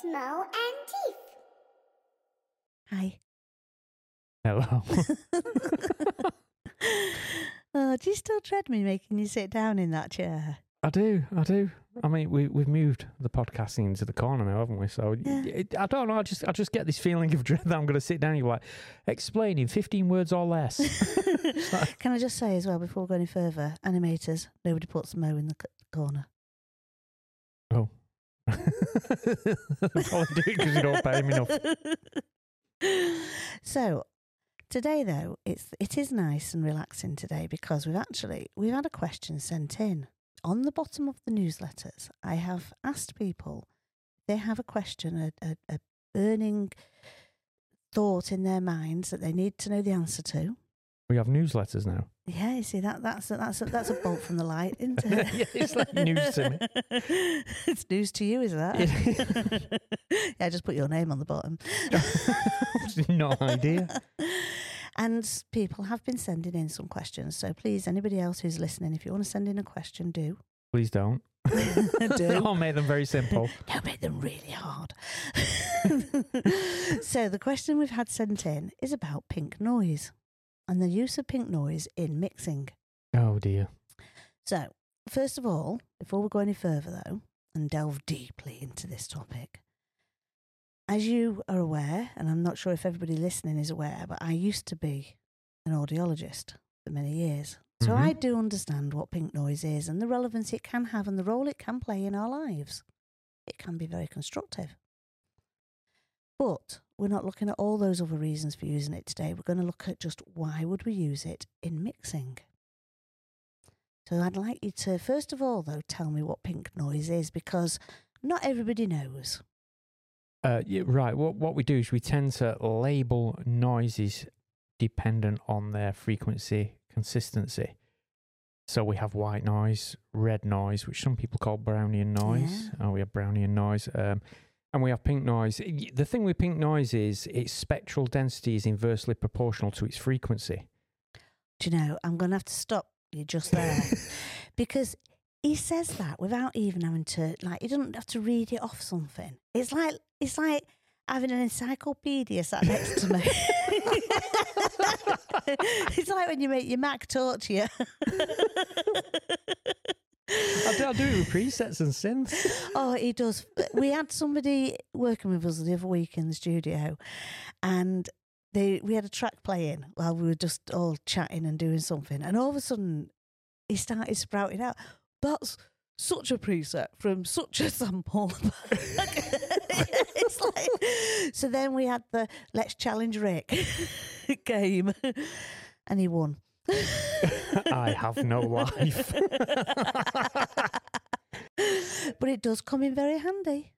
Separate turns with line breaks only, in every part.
smell, and teeth.
Hi.
Hello.
oh, do you still dread me making you sit down in that chair?
I do, I do. I mean, we we've moved the podcasting into the corner now, haven't we? So
Yeah.
it, I don't know. I just I just get this feeling of dread that I'm going to sit down. You're like, explain in 15 words or less.
Can I just say as well before we go any further, animators, nobody puts Mo in the c- corner.
Probably do because you don't pay enough.
so today though it's it is nice and relaxing today because we've actually we've had a question sent in on the bottom of the newsletters i have asked people they have a question a, a, a burning thought in their minds that they need to know the answer to
We have newsletters now.
yeah you see that that's a, that's a, that's a bolt from the light isn't it
Yeah, it's like news to me.
it's news to you is that
It
yeah just put your name on the bottom
no idea.
And people have been sending in some questions. So please, anybody else who's listening, if you want to send in a question, do.
Please don't.
Do.
I'll make them very simple.
Don't make them really hard. so the question we've had sent in is about pink noise and the use of pink noise in mixing.
Oh dear.
So, first of all, before we go any further though, and delve deeply into this topic, as you are aware, and I'm not sure if everybody listening is aware, but I used to be an audiologist for many years. So
Mhm.
I do understand what pink noise is and the relevance it can have and the role it can play in our lives. It can be very constructive. But we're not looking at all those other reasons for using it today. We're going to look at just why would we use it in mixing. So I'd like you to, first of all, though, tell me what pink noise is because not everybody knows.
Uh, yeah, right. What what we do is we tend to label noises dependent on their frequency consistency. So we have white noise, red noise, which some people call Brownian noise. Oh, we have Brownian noise, um, and we have pink noise. The thing with pink noise is its spectral density is inversely proportional to its frequency.
Do you know, I'm going to have to stop you just there because he says that without even having to, like, he doesn't have to read it off something. It's like, it's like having an encyclopedia sat next to me. it's like when you make your Mac talk to you.
I do, it with presets and synths.
Oh, he does. We had somebody working with us the other week in the studio, and they we had a track playing while we were just all chatting and doing something, and all of a sudden he started sprouting out. That's such a preset from such a sample. it's like, so then we had the let's challenge Rick game, and he won.
I have no life.
but it does come in very handy.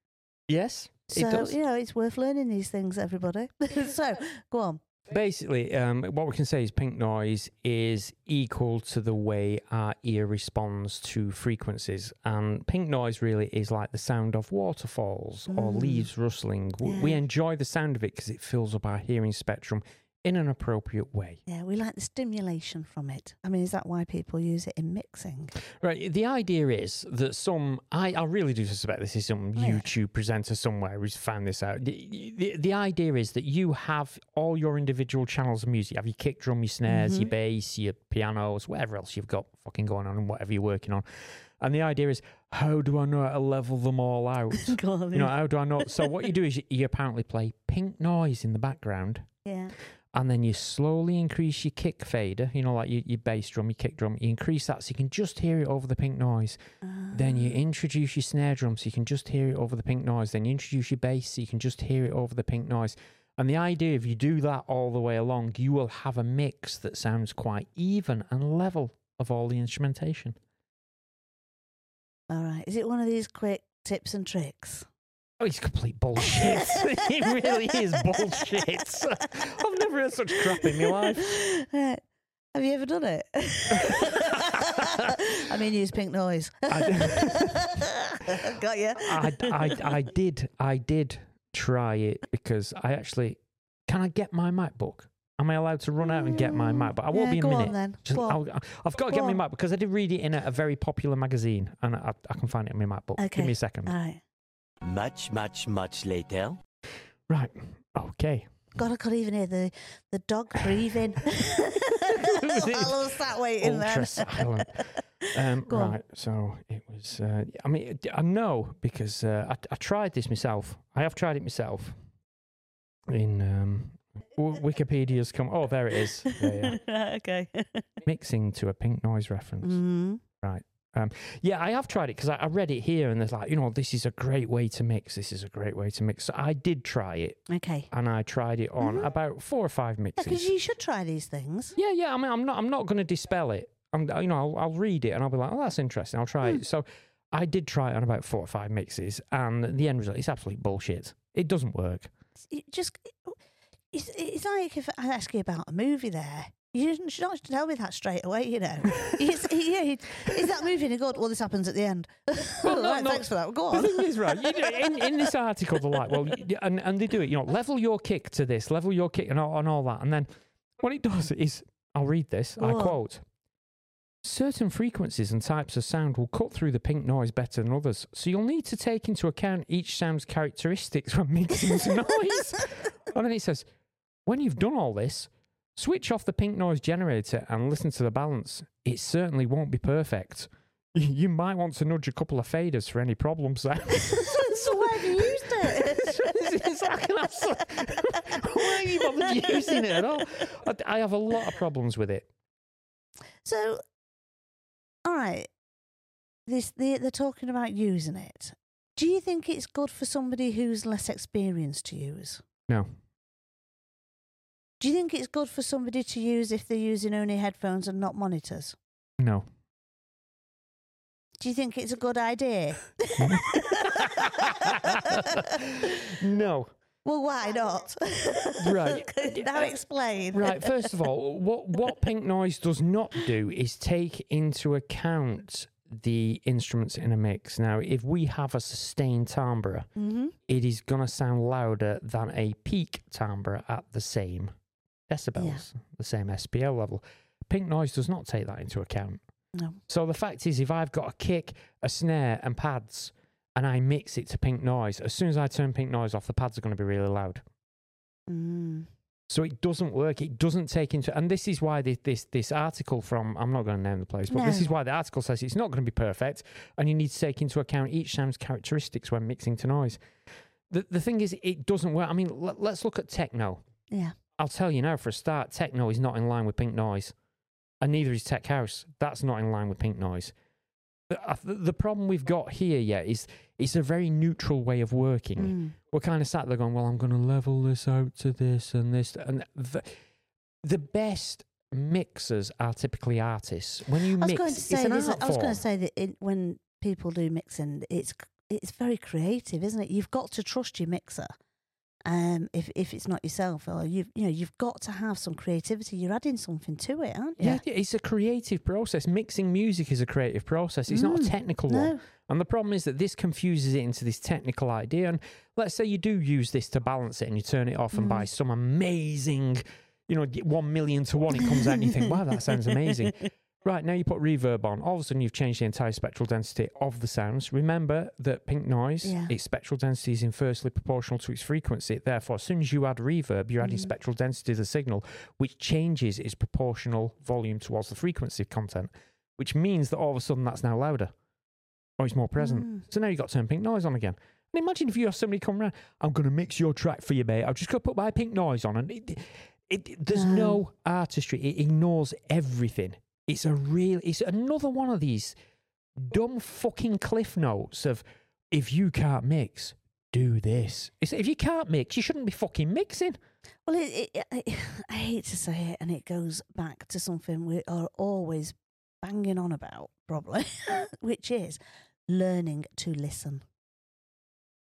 yes, it
So,
does.
you know, it's worth learning these things, everybody. so, go on.
Basically, um, what we can say is pink noise is equal to the way our ear responds to frequencies. And pink noise really is like the sound of waterfalls or
Mm.
leaves rustling. W- We enjoy the sound of it because it fills up our hearing spectrum in an appropriate way.
Yeah, we like the stimulation from it. I mean, is that why people use it in mixing?
Right. The idea is that some, I, I really do suspect this is some
Oh, yeah.
YouTube presenter somewhere who's found this out. The, the, the idea is that you have all your individual channels of music. You have your kick drum, your snares, your
Mhm.
bass, your pianos, whatever else you've got fucking going on and whatever you're working on. And the idea is, how do I know how to level them all out? you know, how do I know? So what you do is you, you apparently play pink noise in the background
yeah.
And then you slowly increase your kick fader, you know, like your, your bass drum, your kick drum, you increase that so you can just hear it over the pink noise. Then you
Ah.
introduce your snare drum so you can just hear it over the pink noise. Then you introduce your bass so you can just hear it over the pink noise. And the idea, if you do that all the way along, you will have a mix that sounds quite even and level of all the instrumentation.
All right. Is it one of these quick tips and tricks?
Oh, he's complete bullshit. he really is bullshit. I've never heard such crap in my life.
Right. Have you ever done it? I mean, use pink noise.
I-
Got you.
I, I, I did I did try it because I actually can I get my MacBook? Am I allowed to run out and get my mm, Mac? But I won't
Yeah,
be a minute.
Then.
Just,
Go.
I'll, I've got to
Go
get my
on.
Mac because I did read it in a, a very popular magazine and I, I can find it in my MacBook.
Okay.
Give me a second.
All right.
Much, much, much later.
Right. Okay.
God, I couldn't even hear the, the dog breathing. I was sat waiting
Ultra
there.
silent. Um,
Go on.
right. So it was. Uh, I mean, I know because uh, I, I tried this myself. I have tried it myself. In um, w- Wikipedia's come. Oh, there it is. There, yeah.
okay.
Mixing to a pink noise reference.
Mm.
Yeah, I have tried it because I, I read it here and there's like, you know, this is a great way to mix. This is a great way to mix. So I did try it
Okay.
and I tried it on
Mhm.
about four or five mixes.
Because you should try these things.
Yeah, yeah. I mean, I'm not. I'm not going to dispel it. I'm. You know, I'll, I'll read it and I'll be like, oh, that's interesting. I'll try
Hmm.
it. So, I did try it on about four or five mixes, and the end result is absolute bullshit. It doesn't work.
It just it's, it's like if I ask you about a movie there. You should not tell me that straight away, you know. it's, yeah, is that moving? any good? Well, this happens at the end.
Well, no,
right,
no.
Thanks for that. Well, Go
The
on.
thing is, right? You know, in, in this article, they're like, well, and and they do it. You know, level your kick to this, level your kick, and all, and all that. And then what it does is, I'll read this. I quote. Certain frequencies and types of sound will cut through the pink noise better than others, so you'll need to take into account each sound's characteristics when mixing to noise. And then it says, when you've done all this, switch off the pink noise generator and listen to the balance. It certainly won't be perfect. You might want to nudge a couple of faders for any problems there.
so why have you used it?
it's like an absolute- Why are you bothered using it at all? I, I have a lot of problems with it.
So, all right, this they, they're talking about using it. Do you think it's good for somebody who's less experienced to use?
No.
Do you think it's good for somebody to use if they're using only headphones and not monitors?
No.
Do you think it's a good idea?
no.
well, why not?
Right.
now explain.
Right. First of all, what what pink noise does not do is take into account the instruments in a mix. Now, if we have a sustained timbre,
hmm
it is going to sound louder than a peak timbre at the same decibels, the same SPL level. Pink noise does not take that into account.
No.
So the fact is, if I've got a kick, a snare, and pads, and I mix it to pink noise, as soon as I turn pink noise off, the pads are going to be really loud.
Mm.
So it doesn't work. It doesn't take into, and this is why this this, this article from I'm not going to name the place, but this is why the article says it's not going to be perfect, and you need to take into account each sound's characteristics when mixing to noise. The the thing is, it doesn't work. I mean, let, let's look at techno.
Yeah.
I'll tell you now for a start, techno is not in line with pink noise, and neither is tech house. That's not in line with pink noise. The, problem we've got here, yeah, is it's a very neutral way of working
Mm.
we're kind of sat there going, well, I'm going to level this out to this and this. And the, the best mixers are typically artists. When you
I was
mix,
going to
it's
say
an
this,
art
I was going to say that it, when people do mixing, it's it's very creative, isn't it? You've got to trust your mixer. Um, if if it's not yourself, or you've you know you've got to have some creativity. You're adding something to it, aren't you?
Yeah, it's a creative process. Mixing music is a creative process. It's not a
Mm,
technical one. And the problem is that this confuses it into this technical idea. And let's say you do use this to balance it and you turn it off and
Mm.
buy some amazing, you know, one million to one, it comes out and you think, wow, that sounds amazing. Right, now you put reverb on. All of a sudden, you've changed the entire spectral density of the sounds. Remember that pink noise,
Yeah.
its spectral density is inversely proportional to its frequency. Therefore, as soon as you add reverb, you're adding
Mhm.
spectral density to the signal, which changes its proportional volume towards the frequency content, which means that all of a sudden that's now louder or it's more present.
Mm.
So now you've got to turn pink noise on again. And imagine if you have somebody come around, I'm going to mix your track for you, mate. I've just got to put my pink noise on. And it, it, there's
No.
no artistry. It ignores everything. It's a real, it's another one of these dumb fucking cliff notes of if you can't mix, do this. It's, if you can't mix, you shouldn't be fucking mixing.
Well, it, it, I, I hate to say it, and it goes back to something we are always banging on about, probably, which is learning to listen.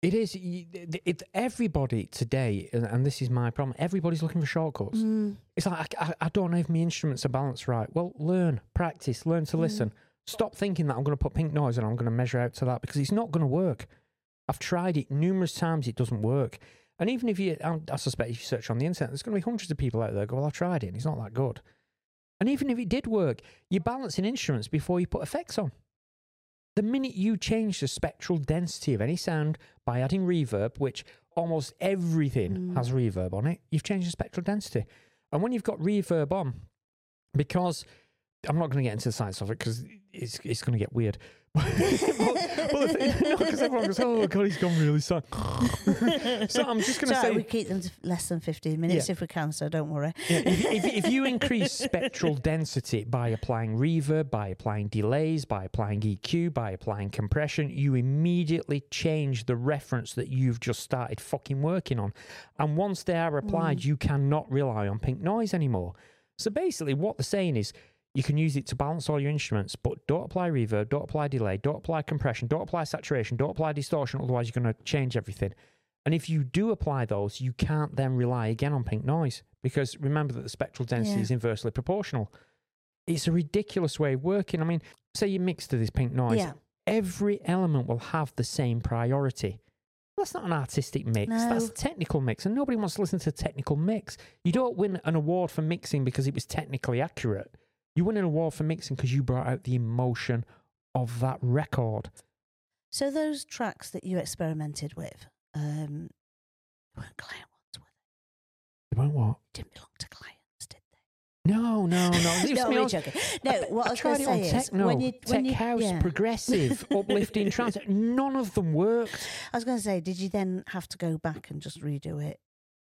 It is. y- It, it, everybody today, and, this is my problem, everybody's looking for shortcuts.
Mm.
It's like, I, I, I don't know if my instruments are balanced right. Well, learn, practice, learn to
Mm.
listen. Stop thinking that I'm going to put pink noise and I'm going to measure out to that because it's not going to work. I've tried it numerous times, it doesn't work. And even if you, I, I suspect if you search on the internet, there's going to be hundreds of people out there go, Well, I tried it and it's not that good. And even if it did work, you're balancing instruments before you put effects on. The minute you change the spectral density of any sound by adding reverb, which almost everything
Mm.
has reverb on it, you've changed the spectral density. And when you've got reverb on, because I'm not going to get into the science of it because it's, it's going to get weird. But, but no, because everyone goes, oh God, he's gone really sad. so I'm just going to say,
we keep them to less than 15 minutes
Yeah.
if we can, so don't worry.
yeah, if, if, if you increase spectral density by applying reverb, by applying delays, by applying EQ, by applying compression, you immediately change the reference that you've just started fucking working on. And once they are applied, mm. you cannot rely on pink noise anymore. So basically, what they're saying is you can use it to balance all your instruments, but don't apply reverb, don't apply delay, don't apply compression, don't apply saturation, don't apply distortion, otherwise, you're going to change everything. And if you do apply those, you can't then rely again on pink noise because remember that the spectral density
Yeah.
is inversely proportional. It's a ridiculous way of working. I mean, say you mix to this pink noise,
Yeah.
every element will have the same priority. That's not an artistic mix. That's a technical mix, and nobody wants to listen to a technical mix. You don't win an award for mixing because it was technically accurate. You win an award for mixing because you brought out the emotion of that record.
So those tracks that you experimented with, um, weren't client ones, were
You went what?
they? Didn't belong to clients, did
they? No, no, no.
no,
me
joking. No,
I,
what I,
I
was
tried
going to say is
techno,
when you when
tech
you,
house,
yeah.
progressive, uplifting, trance. None of them worked.
I was going to say, did you then have to go back and just redo it?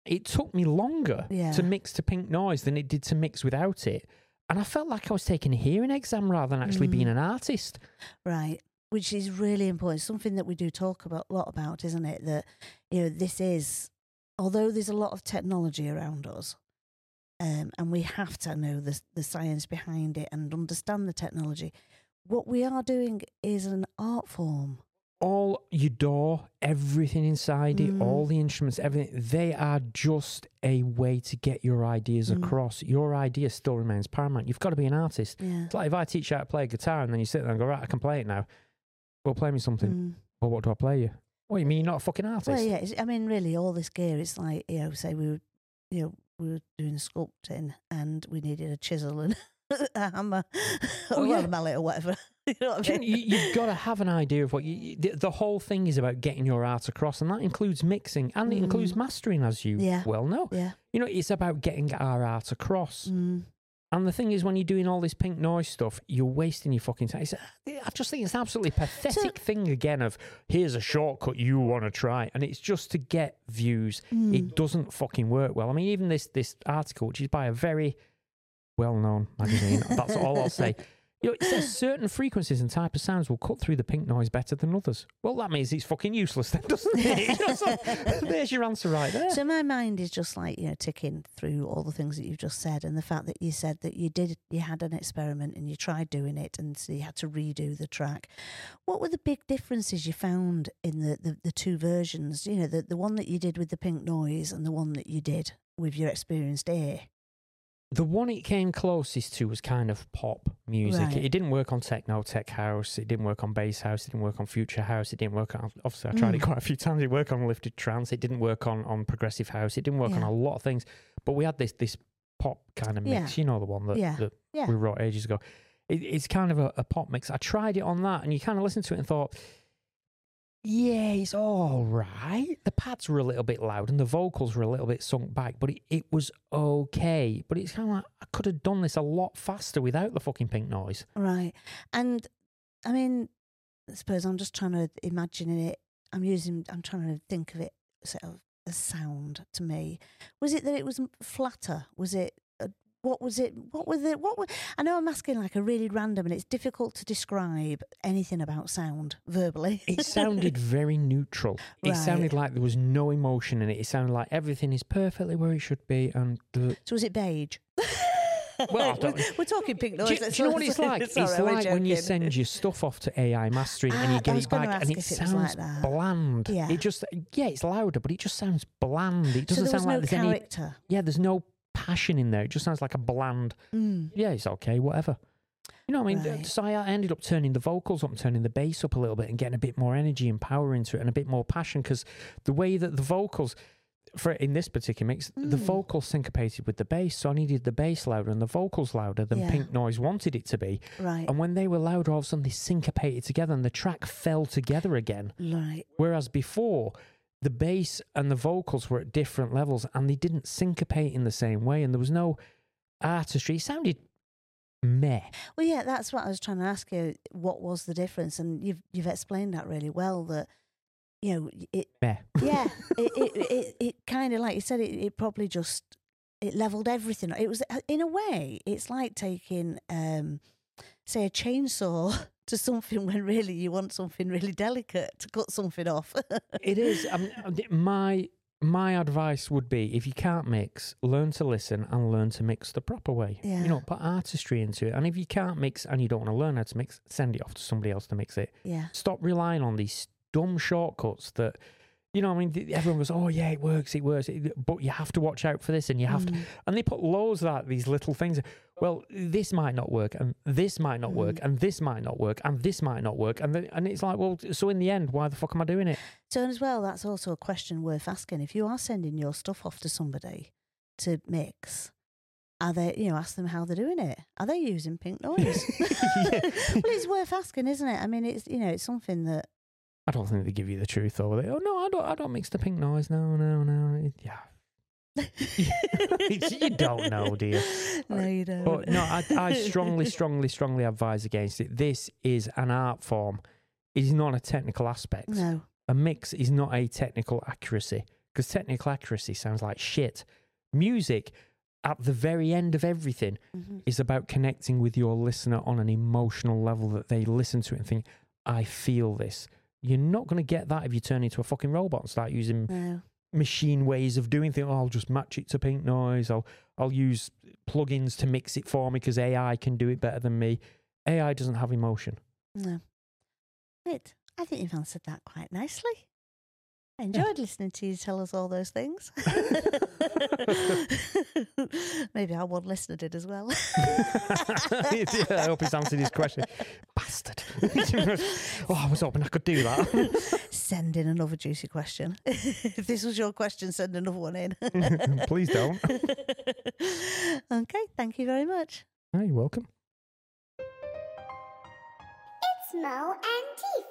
It took me longer
Yeah.
to mix to pink noise than it did to mix without it. And I felt like I was taking a hearing exam rather than actually being
Mm.
an artist.
Right. Which is really important. Something that we do talk about a lot about, isn't it? That you know, this is although there's a lot of technology around us, um, and we have to know the the science behind it and understand the technology. What we are doing is an art form.
All your DAW, everything inside it,
Mm.
all the instruments, everything, they are just a way to get your ideas
Mm.
across. Your idea still remains paramount. You've got to be an artist.
Yeah.
It's like if I teach you how to play guitar and then you sit there and go, right, I can play it now. Well, play me something.
Mm.
Well, what do I play you? What do you mean you're not a fucking artist?
Well, yeah. I mean, really, all this gear. It's like you know, say we were, you know, we were doing sculpting and we needed a chisel and a hammer
Oh,
or
yeah.
a mallet or whatever. you know what I mean?
you, you've got to have an idea of what you. The, the whole thing is about getting your art across, and that includes mixing and it includes
Mm.
mastering, as you
Yeah.
well know.
yeah.
You know, it's about getting our art across.
Mm.
And the thing is, when you're doing all this pink noise stuff, you're wasting your fucking time. It's, I just think it's an absolutely pathetic thing again of here's a shortcut you want to try, and it's just to get views.
Mm.
It doesn't fucking work well. I mean, even this this article, which is by a very well-known magazine, that's all I'll say. You know, it says certain frequencies and type of sounds will cut through the pink noise better than others. Well, that means it's fucking useless, then, doesn't it? There's your answer right there.
So my mind is just like you know ticking through all the things that you've just said, and the fact that you said that you did you had an experiment and you tried doing it, and so you had to redo the track. What were the big differences you found in the the, the two versions? You know, the the one that you did with the pink noise and the one that you did with your experienced ear.
The one it came closest to was kind of pop music.
Right.
It, it didn't work on techno, tech house. It didn't work on bass house. It didn't work on future house. It didn't work on. Obviously, I tried it
Mm.
quite a few times. It worked on lifted trance. It didn't work on on progressive house. It didn't work on a lot of things. But we had this this pop kind of mix. You know the one that,
Yeah.
that
Yeah.
we wrote ages ago. It, it's kind of a, a pop mix. I tried it on that, and you kind of listened to it and thought. Yeah, it's all right. The pads were a little bit loud and the vocals were a little bit sunk back, but it, it was okay. But it's kind of like I could have done this a lot faster without the fucking pink noise.
Right. And I mean, I suppose I'm just trying to imagine it. I'm using, I'm trying to think of it sort of a sound to me. Was it that it was flatter? Was it, what was it? What was it? What were, I know I'm asking like a really random and it's difficult to describe anything about sound verbally.
It sounded very neutral. It
Right.
sounded like there was no emotion in it. It sounded like everything is perfectly where it should be. And the,
so was it beige?
Well,
we're, talking pink
do,
noise.
you, do you know what it's like? It's
we're
like when you send your stuff off to AI mastering and
Ah,
you get it back and it
if it
sounds
like
bland.
Yeah.
It just yeah, it's louder, but it just sounds bland. It doesn't
was
sound like
no
there's any
character.
yeah, there's no passion in there. It just sounds like a bland
Mm.
yeah, it's okay, whatever. You know what I mean?
Right.
So I ended up turning the vocals up turning the bass up a little bit and getting a bit more energy and power into it and a bit more passion because the way that the vocals, for in this particular mix, the
Mm.
vocals syncopated with the bass, so I needed the bass louder and the vocals louder than
Yeah.
Pink Noise wanted it to be.
Right.
And when they were louder, all of a sudden they syncopated together and the track fell together again.
right.
Whereas before, the bass and the vocals were at different levels and they didn't syncopate in the same way, and there was no artistry. It sounded meh.
Well, yeah, that's what I was trying to ask you. What was the difference? And you've you've explained that really well. That you know, it
Meh.
yeah, it it it, it kind of like you said, it, it probably just it leveled everything. It was uh, in a way, it's like taking um, say a chainsaw to something when really you want something really delicate to cut something off.
It is. Um, my my advice would be if you can't mix, learn to listen and learn to mix the proper way.
Yeah.
You know, put artistry into it. And if you can't mix and you don't want to learn how to mix, send it off to somebody else to mix it.
yeah,
Stop relying on these dumb shortcuts that. You know, I mean, everyone goes, "Oh yeah, it works, it works," but you have to watch out for this, and you have to
Mm.
and they put loads of that, these little things. Well, this might not work, and this might not work,
Mm.
and this might not work, and this might not work, and the, and it's like, well, so in the end, why the fuck am I doing it?
So as well, that's also a question worth asking. If you are sending your stuff off to somebody to mix, are they you know ask them how they're doing it? Are they using pink noise? Well, it's worth asking, isn't it? I mean, it's you know it's something that
I don't think they give you the truth, though. They, oh no, I don't, I don't mix the pink noise. No, no, no. Yeah, you don't know, do you?
No, you don't.
But no, I, I strongly, strongly, strongly advise against it. This is an art form. It is not a technical aspect.
no.
A mix is not a technical accuracy because technical accuracy sounds like shit. Music, at the very end of everything,
Mhm.
is about connecting with your listener on an emotional level that they listen to it and think, I feel this. You're not going to get that if you turn into a fucking robot and start using
No.
machine ways of doing things. Oh, I'll just match it to pink noise. I'll I'll use plugins to mix it for me because AI can do it better than me. AI doesn't have emotion.
No. Good. I think you've answered that quite nicely. I enjoyed listening to you tell us all those things. Maybe our one listener did as well.
yeah, I hope he's answered his question. Bastard. oh, I was hoping I could do that.
Send in another juicy question. if this was your question, send another one in.
Please don't.
okay, thank you very much.
Oh, you're welcome.
It's Mo and